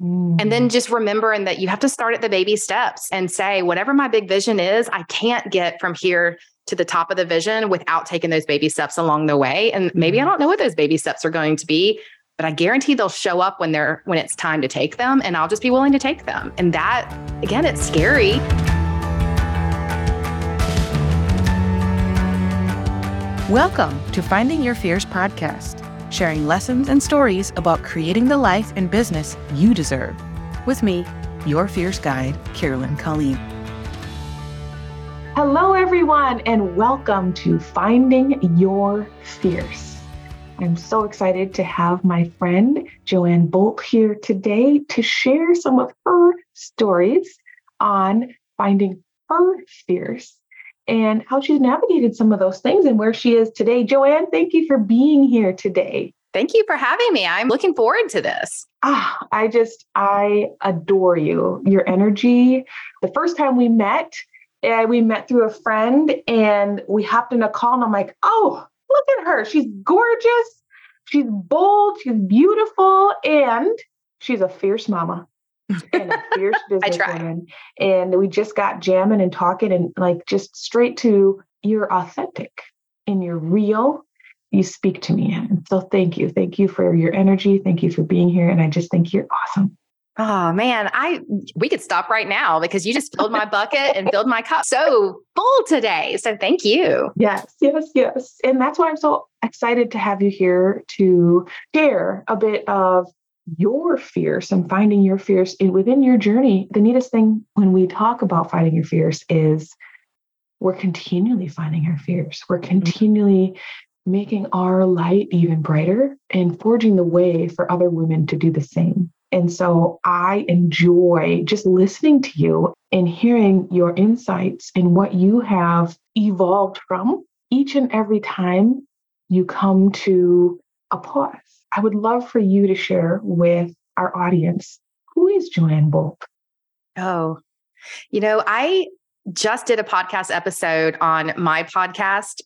Mm. And then just remembering that you have to start at the baby steps and say, whatever my big vision is, I can't get from here to the top of the vision without taking those baby steps along the way. And maybe I mm-hmm. don't know what those baby steps are going to be, but I guarantee they'll show up when they're when it's time to take them and I'll just be willing to take them. And that again, it's scary. Welcome to Finding Your Fierce podcast sharing lessons and stories about creating the life and business you deserve. With me, your fierce guide, Carolyn Colleen. Hello, everyone, and welcome to Finding Your Fierce. I'm so excited to have my friend Joanne Bolt here today to share some of her stories on finding her fierce and how she's navigated some of those things and where she is today. Joanne, thank you for being here today. Thank you for having me. I'm looking forward to this. Ah, I just, I adore you, your energy. The first time we met, uh, we met through a friend and we hopped in a call, and I'm like, oh, look at her. She's gorgeous. She's bold. She's beautiful. And she's a fierce mama and a fierce businesswoman. And we just got jamming and talking and like just straight to you're authentic and you're real. You speak to me. And so thank you. Thank you for your energy. Thank you for being here. And I just think you're awesome. Oh man, I we could stop right now because you just filled my bucket and filled my cup so full today. So thank you. Yes, yes, yes. And that's why I'm so excited to have you here to share a bit of your fears and finding your fears within your journey, the neatest thing when we talk about finding your fears is we're continually finding our fears. We're mm-hmm. continually making our light even brighter and forging the way for other women to do the same. And so I enjoy just listening to you and hearing your insights and what you have evolved from each and every time you come to a pause I would love for you to share with our audience who is Joanne Bolt? Oh, you know, I just did a podcast episode on my podcast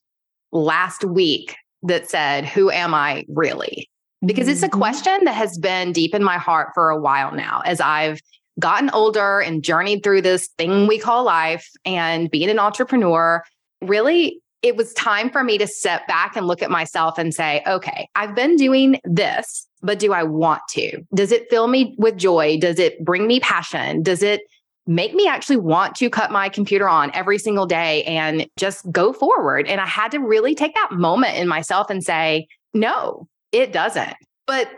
last week that said, Who am I really? Because mm-hmm. it's a mm-hmm. question that has been deep in my heart for a while now as I've gotten older and journeyed through this thing we call life and being an entrepreneur. Really, it was time for me to step back and look at myself and say, okay, I've been doing this, but do I want to? Does it fill me with joy? Does it bring me passion? Does it make me actually want to cut my computer on every single day and just go forward? And I had to really take that moment in myself and say, no, it doesn't. But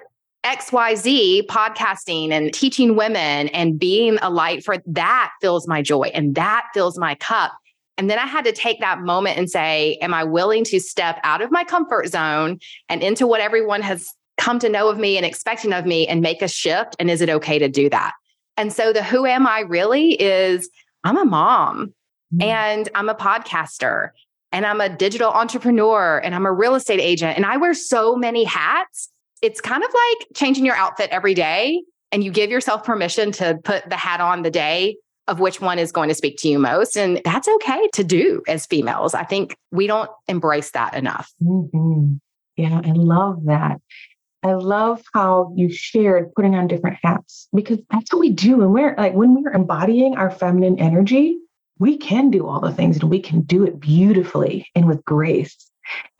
XYZ podcasting and teaching women and being a light for that fills my joy and that fills my cup. And then I had to take that moment and say, Am I willing to step out of my comfort zone and into what everyone has come to know of me and expecting of me and make a shift? And is it okay to do that? And so the who am I really is I'm a mom mm-hmm. and I'm a podcaster and I'm a digital entrepreneur and I'm a real estate agent. And I wear so many hats. It's kind of like changing your outfit every day and you give yourself permission to put the hat on the day of which one is going to speak to you most. And that's okay to do as females. I think we don't embrace that enough. Mm-hmm. Yeah, I love that. I love how you shared putting on different hats because that's what we do. And we're like, when we're embodying our feminine energy, we can do all the things and we can do it beautifully and with grace.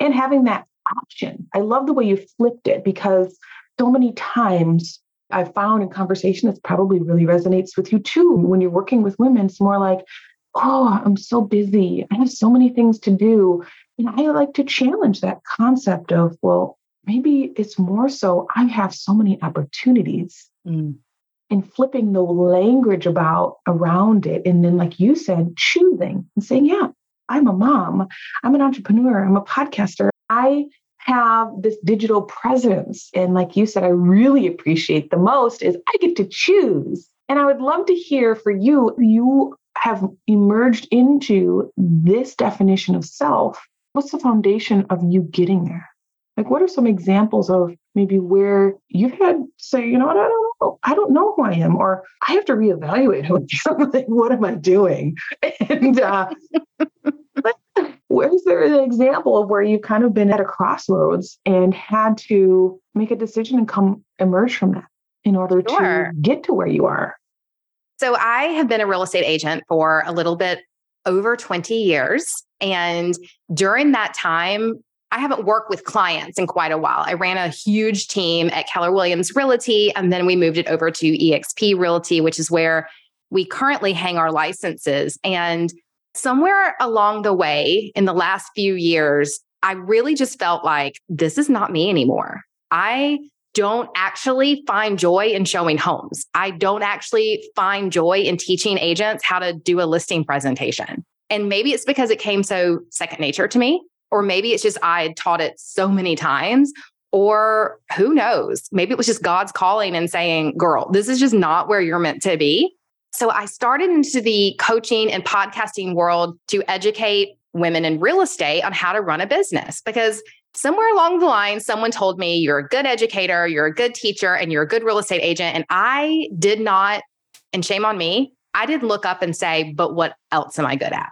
And having that option, I love the way you flipped it because so many times I've found in conversation that's probably really resonates with you too. When you're working with women, it's more like, oh, I'm so busy. I have so many things to do. And I like to challenge that concept of, well, maybe it's more so I have so many opportunities. Mm. And flipping the language about around it. And then, like you said, choosing and saying, yeah, I'm a mom, I'm an entrepreneur, I'm a podcaster. I have this digital presence. And like you said, I really appreciate the most is I get to choose. And I would love to hear for you, you have emerged into this definition of self. What's the foundation of you getting there? Like, what are some examples of maybe where you've had say, you know what, I don't know, I don't know who I am, or I have to reevaluate who like, what am I doing? And uh, Where's there an example of where you've kind of been at a crossroads and had to make a decision and come emerge from that? in order Sure. to get to where you are? So I have been a real estate agent for a little bit over 20 years. And during that time, I haven't worked with clients in quite a while. I ran a huge team at Keller Williams Realty, and then we moved it over to EXP Realty, which is where we currently hang our licenses. And somewhere along the way in the last few years, I really just felt like this is not me anymore. I don't actually find joy in showing homes. I don't actually find joy in teaching agents how to do a listing presentation. And maybe it's because it came so second nature to me, or maybe it's just I had taught it so many times, or who knows? Maybe it was just God's calling and saying, girl, this is just not where you're meant to be. So I started into the coaching and podcasting world to educate women in real estate on how to run a business because somewhere along the line, someone told me you're a good educator, you're a good teacher, and you're a good real estate agent. And I did not, and shame on me, I didn't look up and say, but what else am I good at?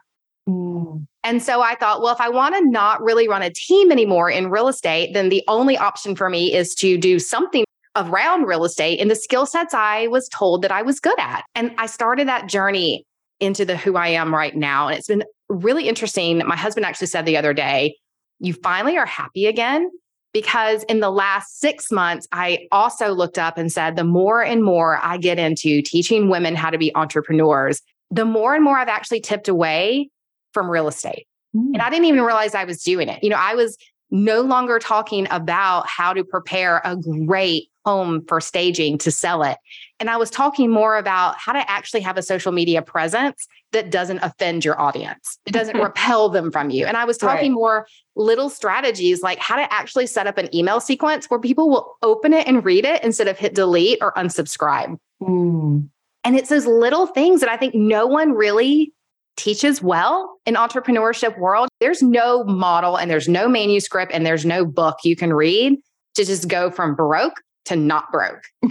Mm. And so I thought, well, if I want to not really run a team anymore in real estate, then the only option for me is to do something around real estate and the skill sets I was told that I was good at. And I started that journey into the who I am right now. And it's been really interesting. My husband actually said the other day, you finally are happy again. Because in the last six months, I also looked up and said, the more and more I get into teaching women how to be entrepreneurs, the more and more I've actually tipped away from real estate. Mm. And I didn't even realize I was doing it. You know, I was no longer talking about how to prepare a great home for staging to sell it. And I was talking more about how to actually have a social media presence that doesn't offend your audience. It doesn't repel them from you. And I was talking Right. more little strategies like how to actually set up an email sequence where people will open it and read it instead of hit delete or unsubscribe. Mm. And it's those little things that I think no one really teaches well in entrepreneurship world. There's no model and there's no manuscript and there's no book you can read to just go from broke to not broke. I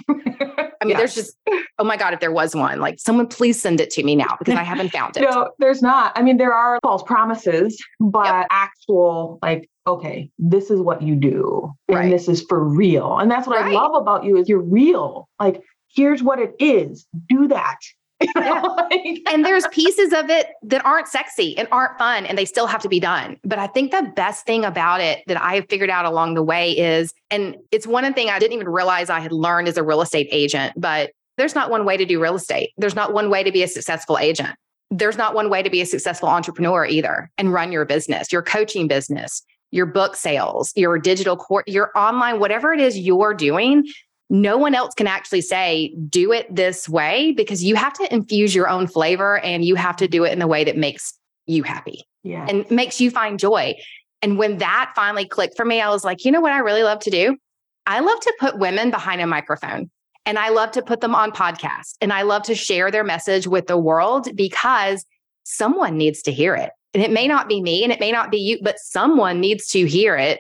mean, Yeah. there's just, oh my God, if there was one, like someone please send it to me now because I haven't found it. No, there's not. I mean, there are false promises, but Yep. actual, like, okay, this is what you do, and Right. this is for real. And that's what Right. I love about you is you're real. Like, here's what it is. Do that. You know, Yeah. like- and there's pieces of it that aren't sexy and aren't fun and they still have to be done. But I think the best thing about it that I have figured out along the way is, and it's one thing I didn't even realize I had learned as a real estate agent, but there's not one way to do real estate. There's not one way to be a successful agent. There's not one way to be a successful entrepreneur either and run your business, your coaching business, your book sales, your digital court, your online, whatever it is you're doing no one else can actually say, do it this way because you have to infuse your own flavor and you have to do it in the way that makes you happy yeah. and makes you find joy. And when that finally clicked for me, I was like, you know what I really love to do? I love to put women behind a microphone and I love to put them on podcasts and I love to share their message with the world because someone needs to hear it. And it may not be me and it may not be you, but someone needs to hear it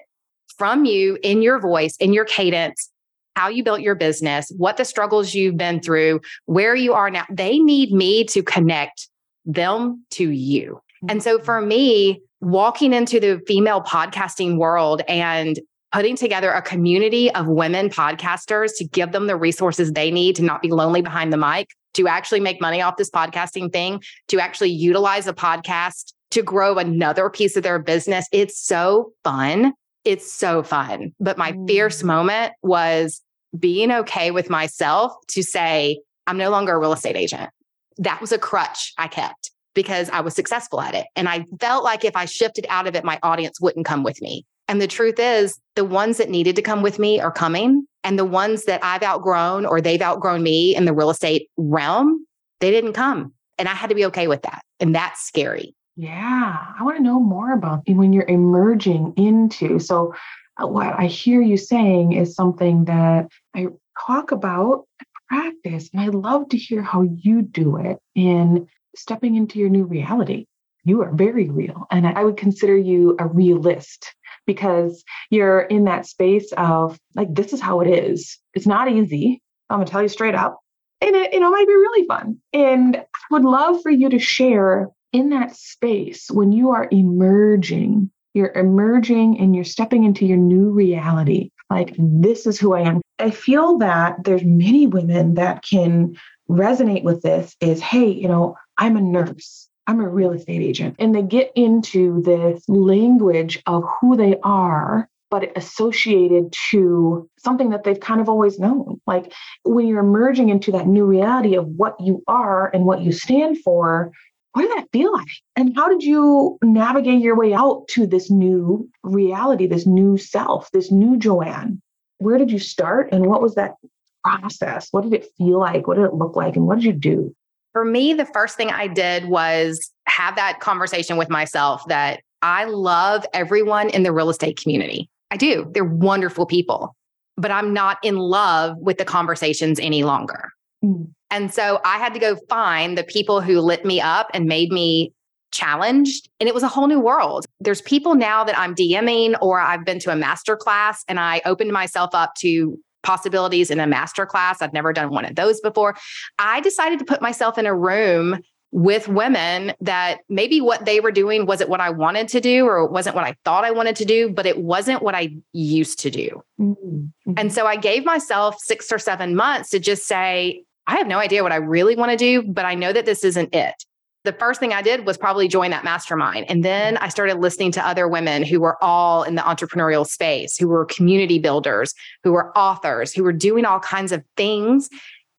from you in your voice, in your cadence, how you built your business, what the struggles you've been through, where you are now. They need me to connect them to you. And so for mm-hmm. me, walking into the female podcasting world and putting together a community of women podcasters to give them the resources they need to not be lonely behind the mic, to actually make money off this podcasting thing, to actually utilize a podcast to grow another piece of their business. It's so fun. It's so fun. But my fierce Mm. moment was being okay with myself to say, I'm no longer a real estate agent. That was a crutch I kept because I was successful at it. And I felt like if I shifted out of it, my audience wouldn't come with me. And the truth is, the ones that needed to come with me are coming. And the ones that I've outgrown or they've outgrown me in the real estate realm, they didn't come. And I had to be okay with that. And that's scary. Yeah, I want to know more about when you're emerging into. So, uh, what I hear you saying is something that I talk about practice, and I love to hear how you do it in stepping into your new reality. You are very real, and I I would consider you a realist because you're in that space of like, this is how it is. It's not easy. I'm gonna tell you straight up, and it you know might be really fun. And I would love for you to share in that space when you are emerging, you're emerging and you're stepping into your new reality. Like, this is who I am. I feel that there's many women that can resonate with this is, hey, you know, I'm a nurse. I'm a real estate agent. And they get into this language of who they are, but associated to something that they've kind of always known. Like when you're emerging into that new reality of what you are and what you stand for, what did that feel like? And how did you navigate your way out to this new reality, this new self, this new Joanne? Where did you start and what was that process? What did it feel like? What did it look like? And what did you do? For me, the first thing I did was have that conversation with myself that I love everyone in the real estate community. I do. They're wonderful people, but I'm not in love with the conversations any longer. Mm. And so I had to go find the people who lit me up and made me challenged. And it was a whole new world. There's people now that I'm DMing or I've been to a master class and I opened myself up to possibilities in a master class. I've never done one of those before. I decided to put myself in a room with women that maybe what they were doing wasn't what I wanted to do or it wasn't what I thought I wanted to do, but it wasn't what I used to do. Mm-hmm. And so I gave myself six or seven months to just say, I have no idea what I really want to do, but I know that this isn't it the first thing I did was probably join that mastermind. And then I started listening to other women who were all in the entrepreneurial space, who were community builders, who were authors, who were doing all kinds of things.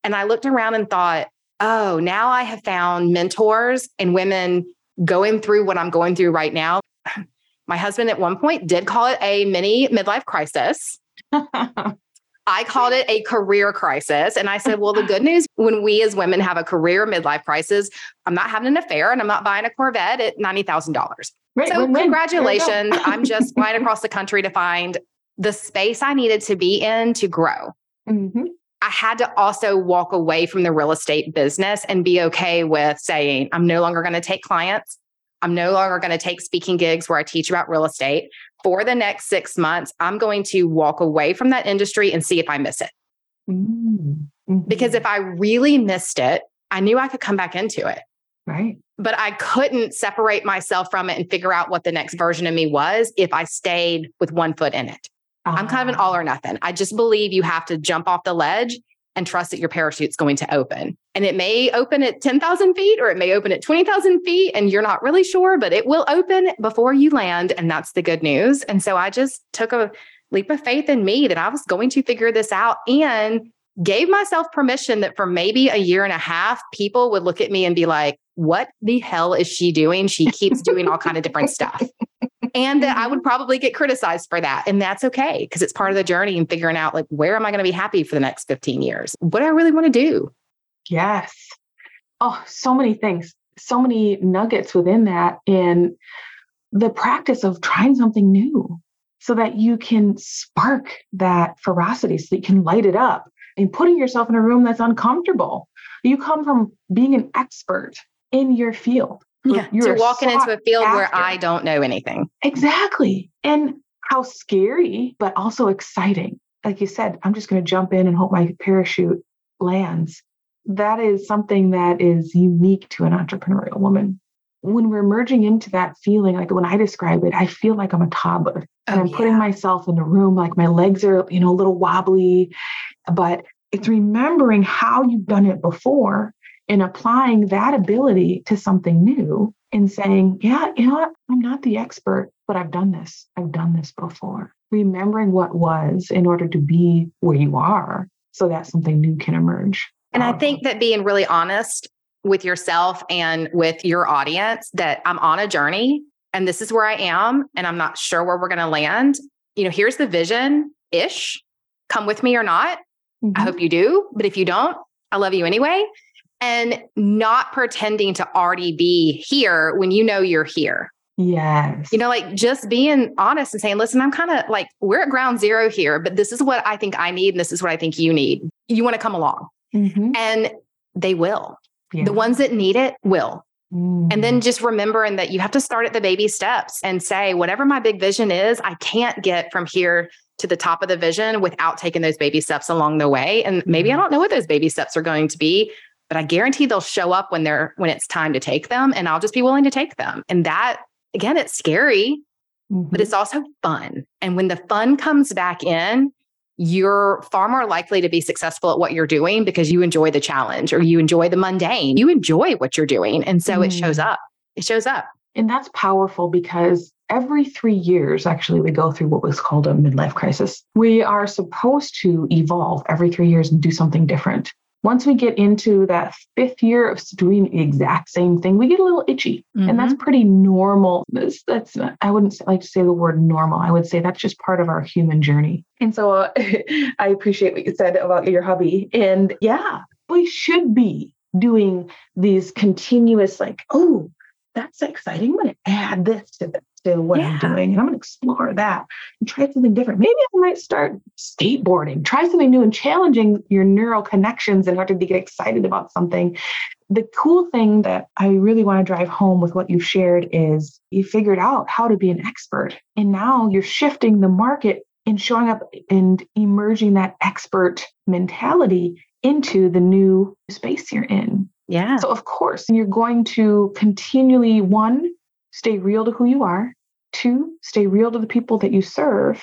And I looked around and thought, oh, now I have found mentors and women going through what I'm going through right now. My husband at one point did call it a mini midlife crisis. I called it a career crisis. And I said, well, the good news when we as women have a career midlife crisis, I'm not having an affair and I'm not buying a Corvette at $90,000. Right, so, win-win. congratulations. I'm just flying across the country to find the space I needed to be in to grow. Mm-hmm. I had to also walk away from the real estate business and be okay with saying, I'm no longer going to take clients. I'm no longer going to take speaking gigs where I teach about real estate for the next six months, I'm going to walk away from that industry and see if I miss it. Mm-hmm. Because if I really missed it, I knew I could come back into it. Right. But I couldn't separate myself from it and figure out what the next version of me was if I stayed with one foot in it. Uh-huh. I'm kind of an all or nothing. I just believe you have to jump off the ledge and trust that your parachute's going to open. And it may open at 10,000 feet or it may open at 20,000 feet and you're not really sure, but it will open before you land. And that's the good news. And so I just took a leap of faith in me that I was going to figure this out and gave myself permission that for maybe a year and a half, people would look at me and be like, what the hell is she doing? She keeps doing all kind of different stuff and that I would probably get criticized for that. And that's okay because it's part of the journey and figuring out like, where am I going to be happy for the next 15 years? What do I really want to do? Yes. Oh, so many things, so many nuggets within that. And the practice of trying something new so that you can spark that ferocity, so that you can light it up and putting yourself in a room that's uncomfortable. You come from being an expert in your field yeah, you're to walking into a field after. where I don't know anything. Exactly. And how scary, but also exciting. Like you said, I'm just going to jump in and hope my parachute lands. That is something that is unique to an entrepreneurial woman. When we're merging into that feeling, like when I describe it, I feel like I'm a toddler and oh, I'm yeah. putting myself in a room, like my legs are, you know, a little wobbly, but it's remembering how you've done it before and applying that ability to something new and saying, yeah, you know what? I'm not the expert, but I've done this. I've done this before. Remembering what was in order to be where you are so that something new can emerge. And I um, think that being really honest with yourself and with your audience that I'm on a journey and this is where I am and I'm not sure where we're going to land. You know, here's the vision ish. Come with me or not. Mm-hmm. I hope you do. But if you don't, I love you anyway and not pretending to already be here when you know you're here. Yes. You know, like just being honest and saying, listen, I'm kind of like, we're at ground zero here, but this is what I think I need. And this is what I think you need. You want to come along. Mm-hmm. And they will. Yeah. The ones that need it will. Mm. And then mm. just remembering that you have to start at the baby steps and say, whatever my big vision is, I can't get from here to the top of the vision without taking those baby steps along the way. And maybe I mm. don't know what those baby steps are going to be, but I guarantee they'll show up when they're when it's time to take them and I'll just be willing to take them. And that again, it's scary, mm-hmm. but it's also fun. And when the fun comes back in, you're far more likely to be successful at what you're doing because you enjoy the challenge or you enjoy the mundane. You enjoy what you're doing. And so mm. it shows mm. up. It shows up. And that's powerful because every three years, actually, we go through what was called a midlife crisis. We are supposed to evolve every three years and do something different. Once we get into that fifth year of doing the exact same thing, we get a little itchy. Mm-hmm. And that's mm-hmm. pretty normal. That's, that's I wouldn't like to say the word normal. I would say that's just part of our human journey. And so uh, I appreciate what you said about your hubby. And yeah, we should be doing these continuous, like, oh, that's exciting. I'm going to add this to this to what yeah. I'm doing and I'm going to explore that and try something different. Maybe I might start skateboarding, try something new and challenging your neural connections in order to get excited about something. The cool thing that I really want to drive home with what you've shared is you figured out how to be an expert. And now you're shifting the market and showing up and emerging that expert mentality into the new space you're in. Yeah. So, of course, you're going to continually, one, stay real to who you are. Two, stay real to the people that you serve.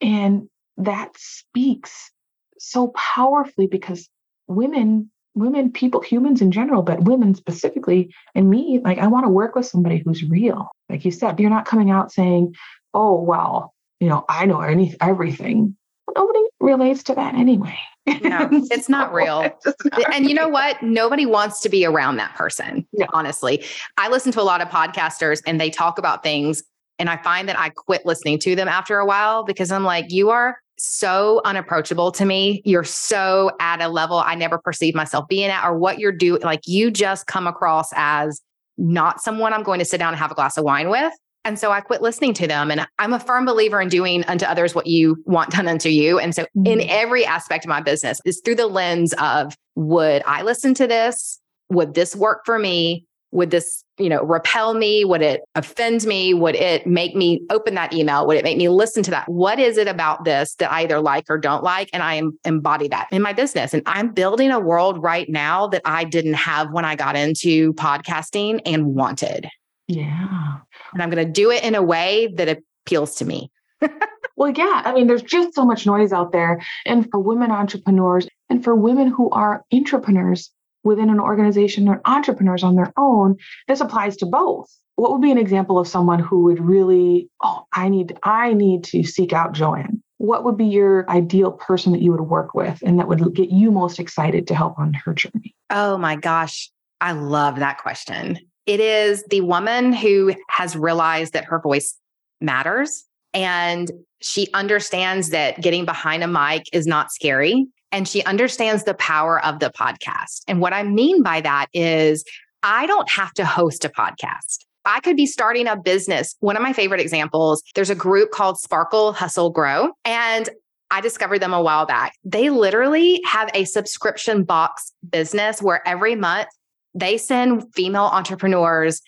And that speaks so powerfully because women, women, people, humans in general, but women specifically, and me, like I want to work with somebody who's real. Like you said, you're not coming out saying, oh, well, you know, I know any, everything. Nobody relates to that anyway. No, it's not real. Not and you know what? Nobody wants to be around that person, honestly. I listen to a lot of podcasters and they talk about things, and I find that I quit listening to them after a while because I'm like, you are so unapproachable to me. You're so at a level I never perceived myself being at, or what you're doing. Like, you just come across as not someone I'm going to sit down and have a glass of wine with. And so I quit listening to them. And I'm a firm believer in doing unto others what you want done unto you. And so mm-hmm. in every aspect of my business is through the lens of would I listen to this? Would this work for me? Would this, you know, repel me? Would it offend me? Would it make me open that email? Would it make me listen to that? What is it about this that I either like or don't like? And I embody that in my business. And I'm building a world right now that I didn't have when I got into podcasting and wanted. Yeah. And I'm going to do it in a way that appeals to me. well, yeah. I mean, there's just so much noise out there. And for women entrepreneurs and for women who are entrepreneurs within an organization or entrepreneurs on their own, this applies to both. What would be an example of someone who would really, oh, I need, I need to seek out Joanne? What would be your ideal person that you would work with and that would get you most excited to help on her journey? Oh my gosh. I love that question. It is the woman who has realized that her voice matters and she understands that getting behind a mic is not scary. And she understands the power of the podcast. And what I mean by that is, I don't have to host a podcast. I could be starting a business. One of my favorite examples, there's a group called Sparkle Hustle Grow. And I discovered them a while back. They literally have a subscription box business where every month they send female entrepreneurs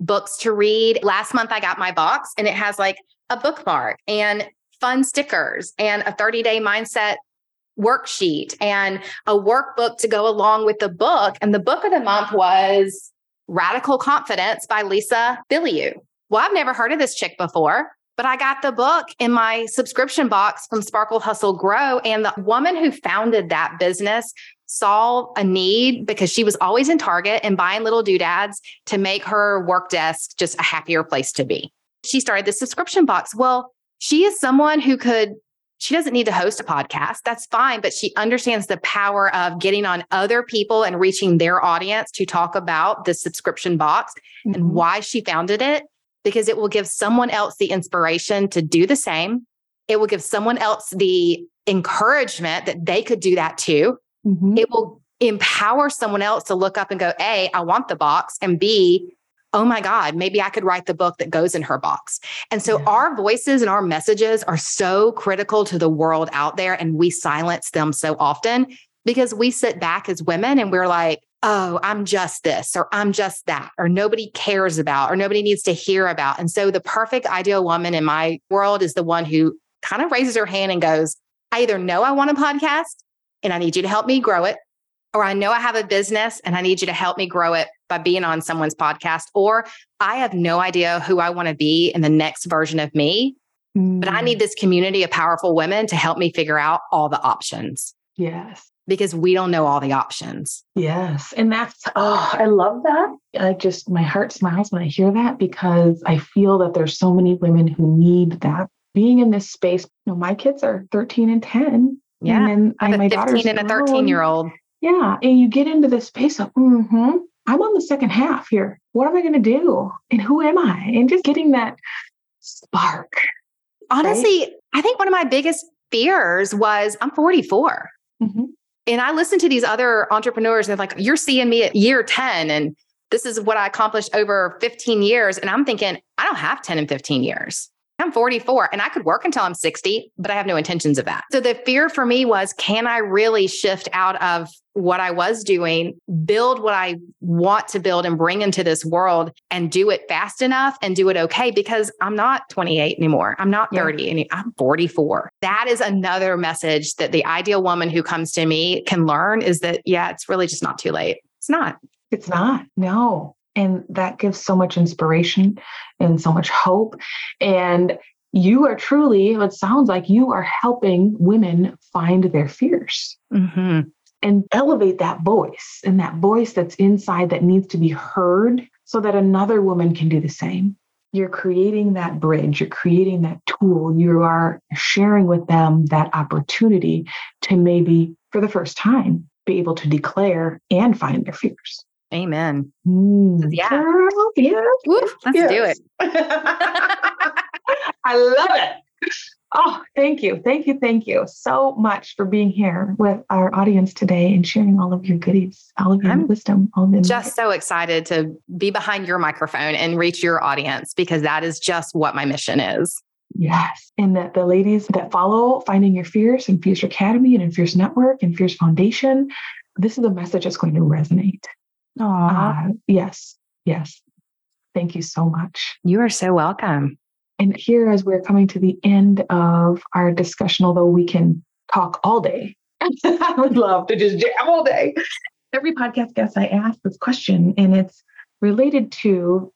books to read. Last month, I got my box and it has like a bookmark and fun stickers and a 30 day mindset worksheet and a workbook to go along with the book. And the book of the month was Radical Confidence by Lisa Bilyeu. Well, I've never heard of this chick before, but I got the book in my subscription box from Sparkle Hustle Grow. And the woman who founded that business saw a need because she was always in Target and buying little doodads to make her work desk just a happier place to be. She started the subscription box. Well, she is someone who could, she doesn't need to host a podcast. That's fine, but she understands the power of getting on other people and reaching their audience to talk about the subscription box mm-hmm. and why she founded it, because it will give someone else the inspiration to do the same. It will give someone else the encouragement that they could do that too mm-hmm. it will empower someone else to look up and go, A, I want the box. And B, oh my God, maybe I could write the book that goes in her box. And so yeah. our voices and our messages are so critical to the world out there. And we silence them so often because we sit back as women and we're like, oh, I'm just this, or I'm just that, or nobody cares about, or nobody needs to hear about. And so the perfect ideal woman in my world is the one who kind of raises her hand and goes, I either know I want a podcast and I need you to help me grow it. Or I know I have a business and I need you to help me grow it by being on someone's podcast. Or I have no idea who I want to be in the next version of me. But I Mm. need this community of powerful women to help me figure out all the options Yes. Because we don't know all the options. Yes. And that's, oh, I love that. I just, my heart smiles when I hear that because I feel that there's so many women who need that. Being in this space, you know, my kids are 13 and 10. Yeah. And then I I, have my a daughter's 15 and a 13 year old. Yeah. And you get into this space of, mm-hmm, I'm on the second half here. What am I going to do? And who am I? And just getting that spark. Honestly, I think one of my biggest fears was I'm 44. Mhm. And I listen to these other entrepreneurs and they're like, you're seeing me at year 10 and this is what I accomplished over 15 years. And I'm thinking, I don't have 10 and 15 years. I'm 44 and I could work until I'm 60, but I have no intentions of that. So the fear for me was can I really shift out of what I was doing, build what I want to build and bring into this world and do it fast enough and do it okay? Because I'm not 28 anymore. I'm not Yeah. 30 and I'm 44. That is another message that the ideal woman who comes to me can learn is that, yeah, it's really just not too late. It's not. It's not, no. And that gives so much inspiration and so much hope. And you are truly, it sounds like you are helping women find their fears Mm-hmm. and elevate that voice and that voice that's inside that needs to be heard so that another woman can do the same. You're creating that bridge, you're creating that tool, you are sharing with them that opportunity to maybe for the first time be able to declare and find their fears. Amen. Mm, Yeah. girl, yes, Woo, let's do it. I love it. Oh, thank you. Thank you. Thank you so much for being here with our audience today and sharing all of your goodies, all of your I'm wisdom, all of the Just so excited to be behind your microphone and reach your audience because that is just what my mission is. Yes. And that the ladies that follow Finding Your Fierce and Fierce Academy and Fierce Network and Fierce Foundation, this is a message that's going to resonate. Uh, yes. Yes. Thank you so much. you are so welcome. And here, as we're coming to the end of our discussion, although we can talk all day, I would love to just jam all day. Every podcast guest, I ask this question, and it's related to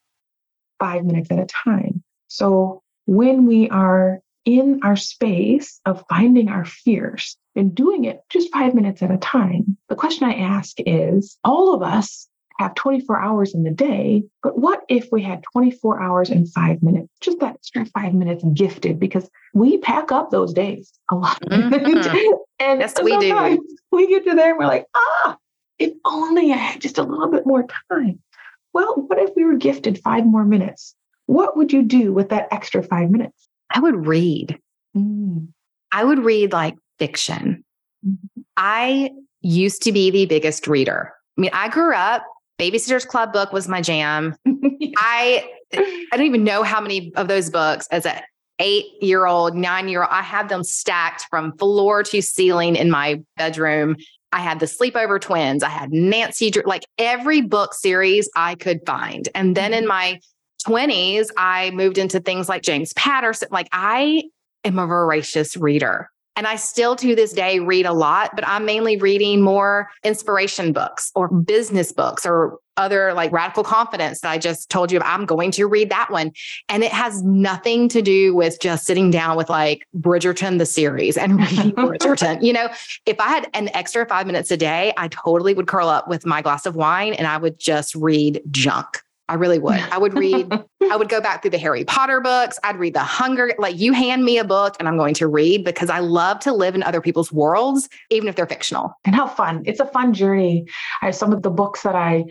five minutes at a time. So, when we are in our space of finding our fears and doing it just five minutes at a time, the question I ask is all of us have 24 hours in the day, but what if we had 24 hours and five minutes? Just that extra five minutes gifted because we pack up those days a lot. Mhm. and Yes, we do. We get to there and we're like, ah, if only I had just a little bit more time. Well, what if we were gifted five more minutes? What would you do with that extra five minutes? I would read. Mm. I would read like fiction. I used to be the biggest reader. I mean, I grew up, Babysitter's Club book was my jam. I I don't even know how many of those books as a eight year old, nine year old, I had them stacked from floor to ceiling in my bedroom. I had the sleepover twins. I had Nancy, Drew, like every book series I could find. And then in mm-hmm. my 20s, I moved into things like James Patterson. Like I am a voracious reader. And I still to this day read a lot, but I'm mainly reading more inspiration books or business books or other like radical confidence that I just told you. I'm going to read that one. And it has nothing to do with just sitting down with like Bridgerton, the series and reading Bridgerton. You know, if I had an extra five minutes a day, I totally would curl up with my glass of wine and I would just read junk. I really would. I would read, I would go back through the Harry Potter books. I'd read the Hunger, like you hand me a book and I'm going to read because I love to live in other people's worlds, even if they're fictional. and how fun. It's a fun journey. I, have some of the books that I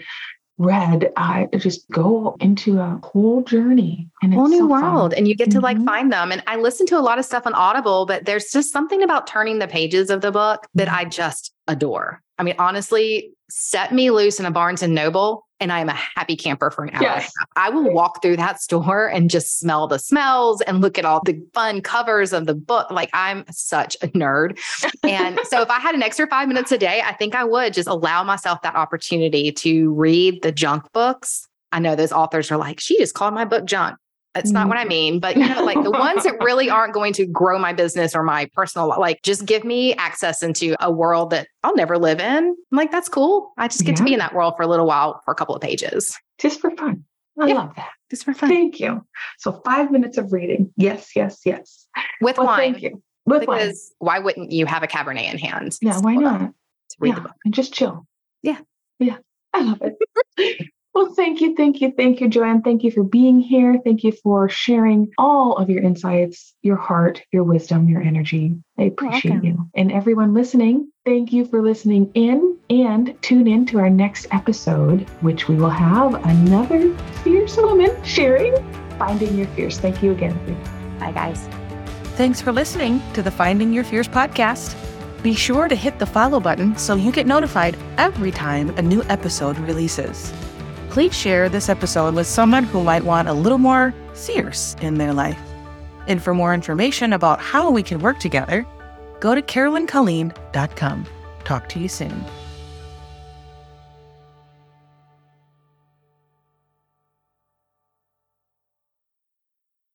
read, I just go into a whole journey and whole new so fun. world and you get to like Mhm. find them and i listen to a lot of stuff on audible but there's just something about turning the pages of the book that i just adore i mean honestly set me loose in a barnes and noble and i am a happy camper for an hour. Yes. i will walk through that store and just smell the smells and look at all the fun covers of the book. Like i'm such a nerd. And so if i had an extra five minutes a day i think i would just allow myself that opportunity to read the junk books. I know those authors are like she just called my book junk that's not what I mm-hmm. mean, but you know, like the ones that really aren't going to grow my business or my personal li- like just give me access into a world that I'll never live in. I'm like, that's cool. I just get to be in that world for a little while for a couple of pages. just for fun. I Yeah. love that. Just for fun. Thank you. So five minutes of reading. Yes, yes, yes. With Well, wine. thank you. With wine. Why wouldn't you have a Cabernet in hand? Yeah, why not? To read yeah, the book. and just chill. Yeah. Yeah. I love it. well, thank you, thank you, thank you, Joanne. Thank you for being here. Thank you for sharing all of your insights, your heart, your wisdom, your energy. I appreciate welcome. you. And everyone listening, thank you for listening in and tune in to our next episode, which we will have another fierce woman sharing Finding Your Fierce. Thank you again. Bye, guys. Thanks for listening to the Finding Your Fierce podcast. Be sure to hit the follow button so you get notified every time a new episode releases. Please share this episode with someone who might want a little more fierce in their life. And for more information about how we can work together, go to carolyncolleen.com. Talk to you soon.